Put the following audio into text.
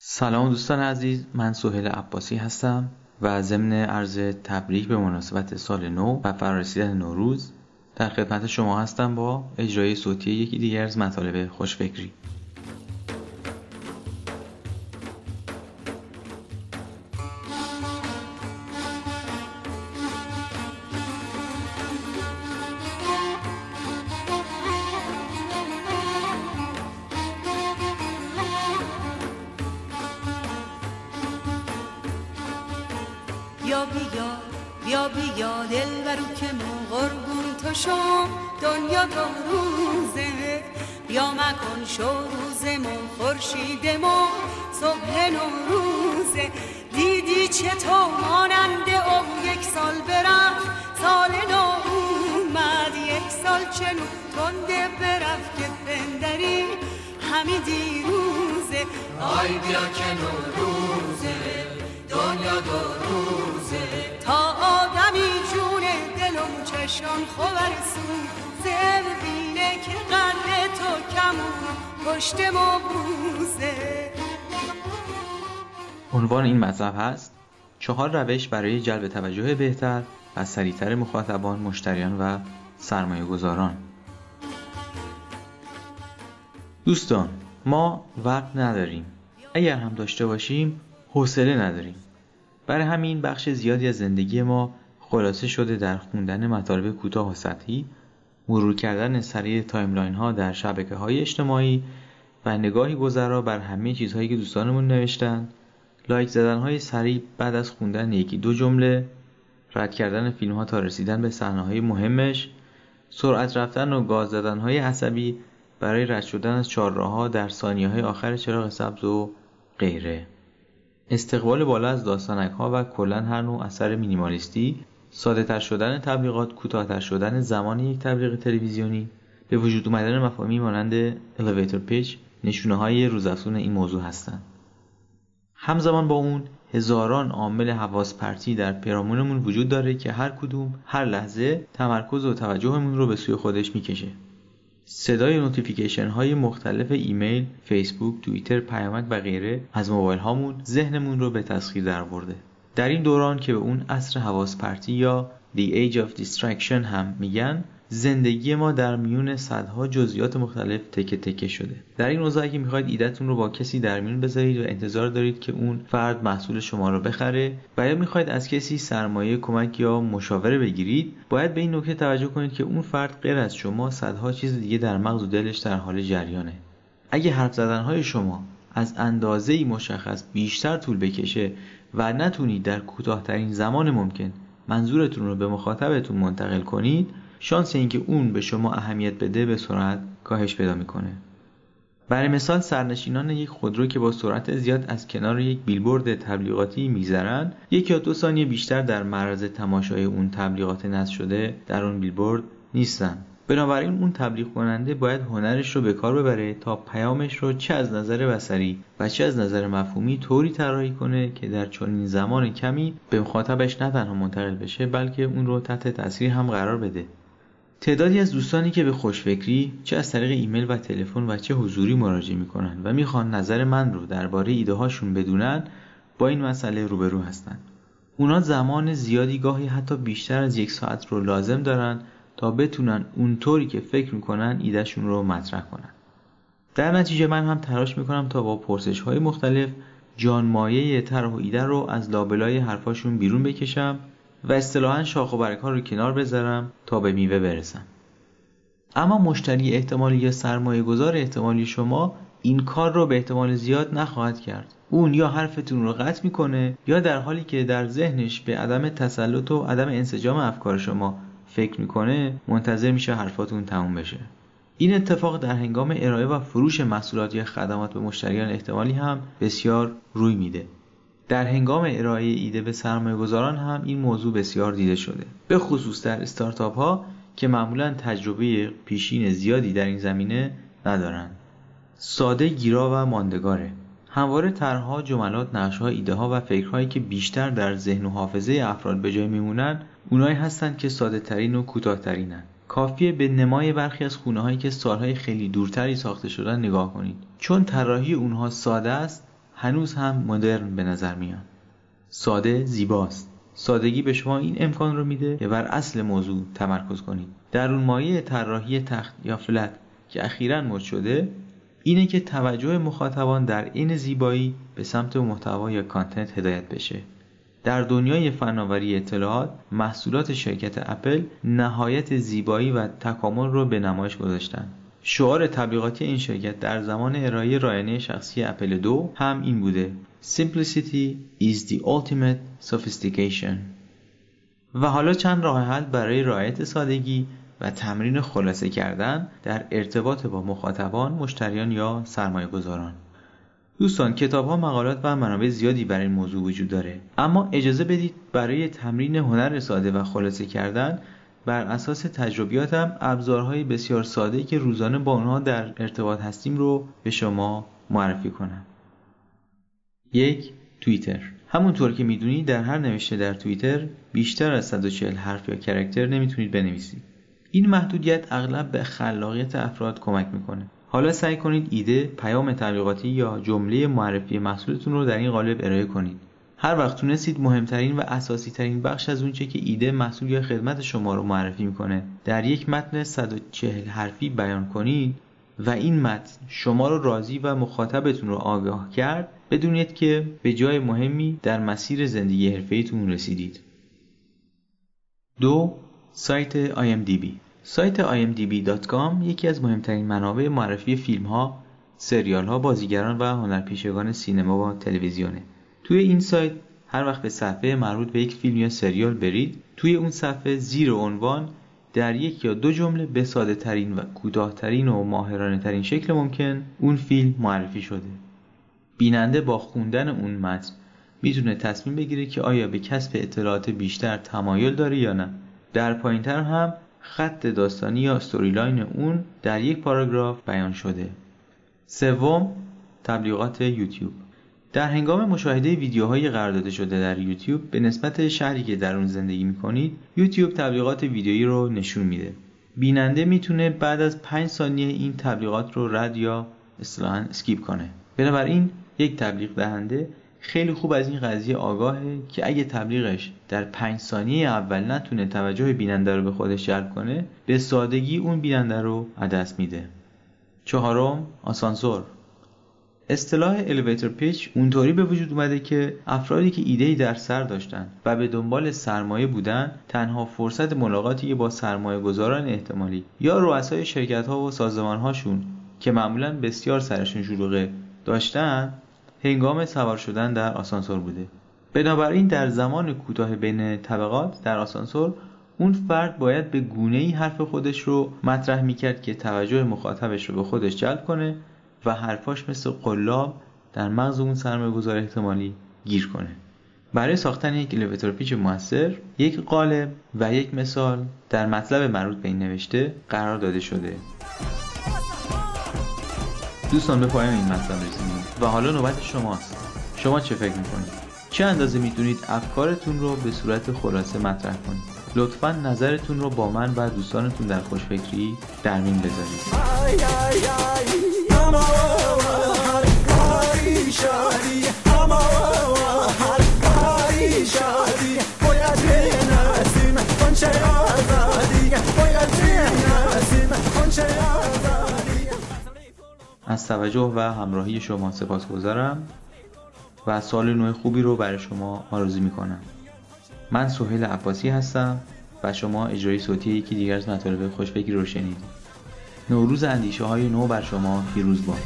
سلام دوستان عزیز من سهیل عباسی هستم و ضمن عرض تبریک به مناسبت سال نو و فرارسیدن نوروز در خدمت شما هستم با اجرای صوتی یکی دیگر از مطالب خوشفکری. بیا بیا بیا دل برو که ما قربون تو شم دنیا دو روزه بیا مکن شو خورشید ما صبح نوروزه. دیدی چطور ماننده او یک سال برفت سال نو اومد یک سال چنو تنده برفت که بندری همی دیروزه. آی بیا که نوروزه روزه. تا آدمی جون بینه که تو کمون. پشت بوزه. عنوان این مطلب هست چهار روش برای جلب توجه بهتر و سریعتر مخاطبان، مشتریان و سرمایه گذاران دوستان ما وقت نداریم. اگر هم داشته باشیم حوصله نداریم. برای همین بخش زیادی از زندگی ما خلاصه شده در خوندن مطالب کوتاه و سطحی مرور کردن سریع timeline ها در شبکه های اجتماعی و نگاهی گذرا بر همه چیزهایی که دوستانمون نوشتن. لایک زدن های سریع بعد از خوندن یکی دو جمله رد کردن فیلم ها تا رسیدن به صحنه های مهمش سرعت رفتن و گاز دادن های عصبی برای رد شدن از چهارراه در ثانیه های آخر چراغ سبز و غیره. استقبال بالا از داستانک ها و کلا هر نوع اثر مینیمالیستی ساده تر شدن تبلیغات کوتاهتر شدن زمان یک تبلیغ تلویزیونی به وجود اومدن مفاهیمی مانند elevator pitch نشونه های روزافزون این موضوع هستند. همزمان با اون هزاران عامل حواس پرتی در پیرامونمون وجود داره که هر کدوم هر لحظه تمرکز و توجهمون رو به سوی خودش می‌کشه. صدای notification های مختلف ایمیل، فیسبوک، توییتر، پیامک و غیره از موبایل هامون ذهنمون رو به تسخیر درآورده. در این دوران که به اون عصر حواس پرتی یا The Age of Distraction هم میگن زندگی ما در میون صدها جزئیات مختلف تکه تکه شده. در این موضوع اگه می‌خواید ایدهتون رو با کسی در میون بذارید و انتظار دارید که اون فرد محصول شما رو بخره و یا می‌خواید از کسی سرمایه کمک یا مشاوره بگیرید باید به این نکته توجه کنید که اون فرد غیر از شما صدها چیز دیگه در مغز و دلش در حال جریانه. اگه حرف زدنهای شما از اندازه مشخص بیشتر طول بکشه و نتونید در کوتاهترین زمان ممکن منظورتون رو به مخاطبتون منتقل کنید شانس اینکه اون به شما اهمیت بده به سرعت کاهش پیدا می‌کنه. برای مثال سرنشینان یک خودرو که با سرعت زیاد از کنار یک بیلبورد تبلیغاتی میگذرند یک یا دو ثانیه بیشتر در معرض تماشای اون تبلیغات نصب شده در اون بیلبورد نیستن. بنابراین اون تبلیغ کننده باید هنرش رو به کار ببره تا پیامش رو چه از نظر بصری و چه از نظر مفهومی طوری طراحی کنه که در چنین زمان کمی به مخاطبش نه تنها منتقل بشه بلکه اون رو تحت تاثیر هم قرار بده. تعدادی از دوستانی که به خوشفکری چه از طریق ایمیل و تلفن و چه حضوری مراجعه می‌کنن و می‌خوان نظر من رو درباره ایده هاشون بدونن با این مسئله روبرو هستند. اونا زمان زیادی گاهی حتی بیشتر از یک ساعت رو لازم دارن تا بتونن اونطوری که فکر می‌کنن ایدهشون رو مطرح کنن. در نتیجه من هم تلاش می‌کنم تا با پرسش های مختلف جانمایه طرح و ایده رو از لابلای حرفاشون بیرون بکشم و اصطلاحا شاخ و برگ ها رو کنار بذارم تا به میوه برسم. اما مشتری احتمالی یا سرمایه گذار احتمالی شما این کار رو به احتمال زیاد نخواهد کرد. اون یا حرفتون رو قطع می‌کنه یا در حالی که در ذهنش به عدم تسلط و عدم انسجام افکار شما فکر می‌کنه منتظر میشه حرفاتون تموم بشه. این اتفاق در هنگام ارائه و فروش محصولات یا خدمات به مشتریان احتمالی هم بسیار روی میده. در هنگام ارائه ایده به سرمایه گذاران هم این موضوع بسیار دیده شده. به خصوص در استارتاپ ها که معمولا تجربه پیشین زیادی در این زمینه ندارند. ساده گیرا و ماندگاره. همواره طرحها جملات نقشها ایده ها و فکرهایی که بیشتر در ذهن و حافظه افراد به جای میمونن اونایی هستند که ساده ترین و کوتاهترینن کافیه به نمای برخی از خونه هایی که سالهای خیلی دورتری ساخته شدن نگاه کنید. چون طراحی اونها ساده است هنوز هم مدرن به نظر میان ساده زیباست. سادگی به شما این امکان رو میده که بر اصل موضوع تمرکز کنید. در اون مایه طراحی تخت یا فلت که اخیرا مد شده اینه که توجه مخاطبان در این زیبایی به سمت محتوا یا کانتنت هدایت بشه. در دنیای فناوری اطلاعات محصولات شرکت اپل نهایت زیبایی و تکامل رو به نمایش گذاشتن. شعار تبلیغاتی این شرکت در زمان ارائه رایانه شخصی اپل دو هم این بوده. Simplicity is the ultimate sophistication. و حالا چند راه حل برای رعایت سادگی و تمرین خلاصه کردن در ارتباط با مخاطبان، مشتریان یا سرمایه گذاران. دوستان کتاب ها مقالات و منابع زیادی برای این موضوع وجود داره. اما اجازه بدید برای تمرین هنر ساده و خلاصه کردن بر اساس تجربیاتم ابزارهای بسیار ساده که روزانه با اونها در ارتباط هستیم رو به شما معرفی کنم. یک توییتر. همونطور که می‌دونید در هر نوشته در توییتر بیشتر از 140 حرف یا کرکتر نمی‌تونید بنویسید. این محدودیت اغلب به خلاقیت افراد کمک می‌کنه. حالا سعی کنید ایده، پیام تبلیغاتی یا جمله معرفی محصولتون رو در این قالب ارائه کنید. هر وقت تونستید مهمترین و اساسی ترین بخش از اونچه که ایده محصول یا خدمت شما رو معرفی می‌کنه در یک متن 140 حرفی بیان کنید و این متن شما رو راضی و مخاطبتون رو آگاه کرد بدونید که به جای مهمی در مسیر زندگی حرفه‌ایتون رسیدید. دو سایت IMDb سایت imdb.com یکی از مهمترین منابع معرفی فیلم ها، سریال ها، بازیگران و هنرپیشگان سینما و تلویزیونه. توی این سایت هر وقت به صفحه مربوط به یک فیلم یا سریال برید، توی اون صفحه زیر عنوان در یک یا دو جمله به ساده ترین و کوتاه ترین و ماهرانه ترین شکل ممکن اون فیلم معرفی شده. بیننده با خوندن اون متن می‌تونه تصمیم بگیره که آیا به کسب اطلاعات بیشتر تمایل داره یا نه. در پایینتر هم خط داستانی یا logline اون در یک پاراگراف بیان شده. سوم تبلیغات یوتیوب در هنگام مشاهده ویدیوهای قرار داده شده در یوتیوب به نسبت شهری که در اون زندگی می‌کنید یوتیوب تبلیغات ویدیویی رو نشون میده. بیننده می‌تونه بعد از 5 ثانیه این تبلیغات رو رد یا اصطلاحا skip کنه. بنابراین یک تبلیغ دهنده خیلی خوب از این قضیه آگاهه که اگه تبلیغش در پنج ثانیه اول نتونه توجه بیننده رو به خودش جلب کنه به سادگی اون بیننده رو از دست میده. چهارم آسانسور. اصطلاح الیویتر پیچ اونطوری به وجود اومده که افرادی که ایده‌ای در سر داشتن و به دنبال سرمایه بودن تنها فرصت ملاقاتی با سرمایه گذاران احتمالی یا رؤسای شرکت ها و سازمان هاشون که معمولا بسیار سرشون شلوغه داشتن هنگام سوار شدن در آسانسور بوده. بنابراین در زمان کوتاه بین طبقات در آسانسور اون فرد باید به گونه ای حرف خودش رو مطرح می‌کرد که توجه مخاطبش رو به خودش جلب کنه و حرفاش مثل قلاب در مغز اون سرمایه گذار احتمالی گیر کنه. برای ساختن یک الیویتور پیچ موثر یک قالب و یک مثال در مطلب مربوط به این نوشته قرار داده شده. دوستان به پایان این مطلب رسیدیم و حالا نوبت شماست. شما چه فکر می‌کنید؟ چه اندازه می‌تونید افکارتون رو به صورت خلاصه مطرح کنید؟ لطفا نظرتون رو با من و دوستانتون در خوشفکری در میون بذارید. از توجه و همراهی شما سپاسگزارم و سال نو خوبی رو برای شما آرزو می‌کنم. من سهیل عباسی هستم و شما اجرای صوتی یکی دیگر از مطالب خوشفکری رو شنیدید. نوروز اندیشه های نو بر شما پیروز باد.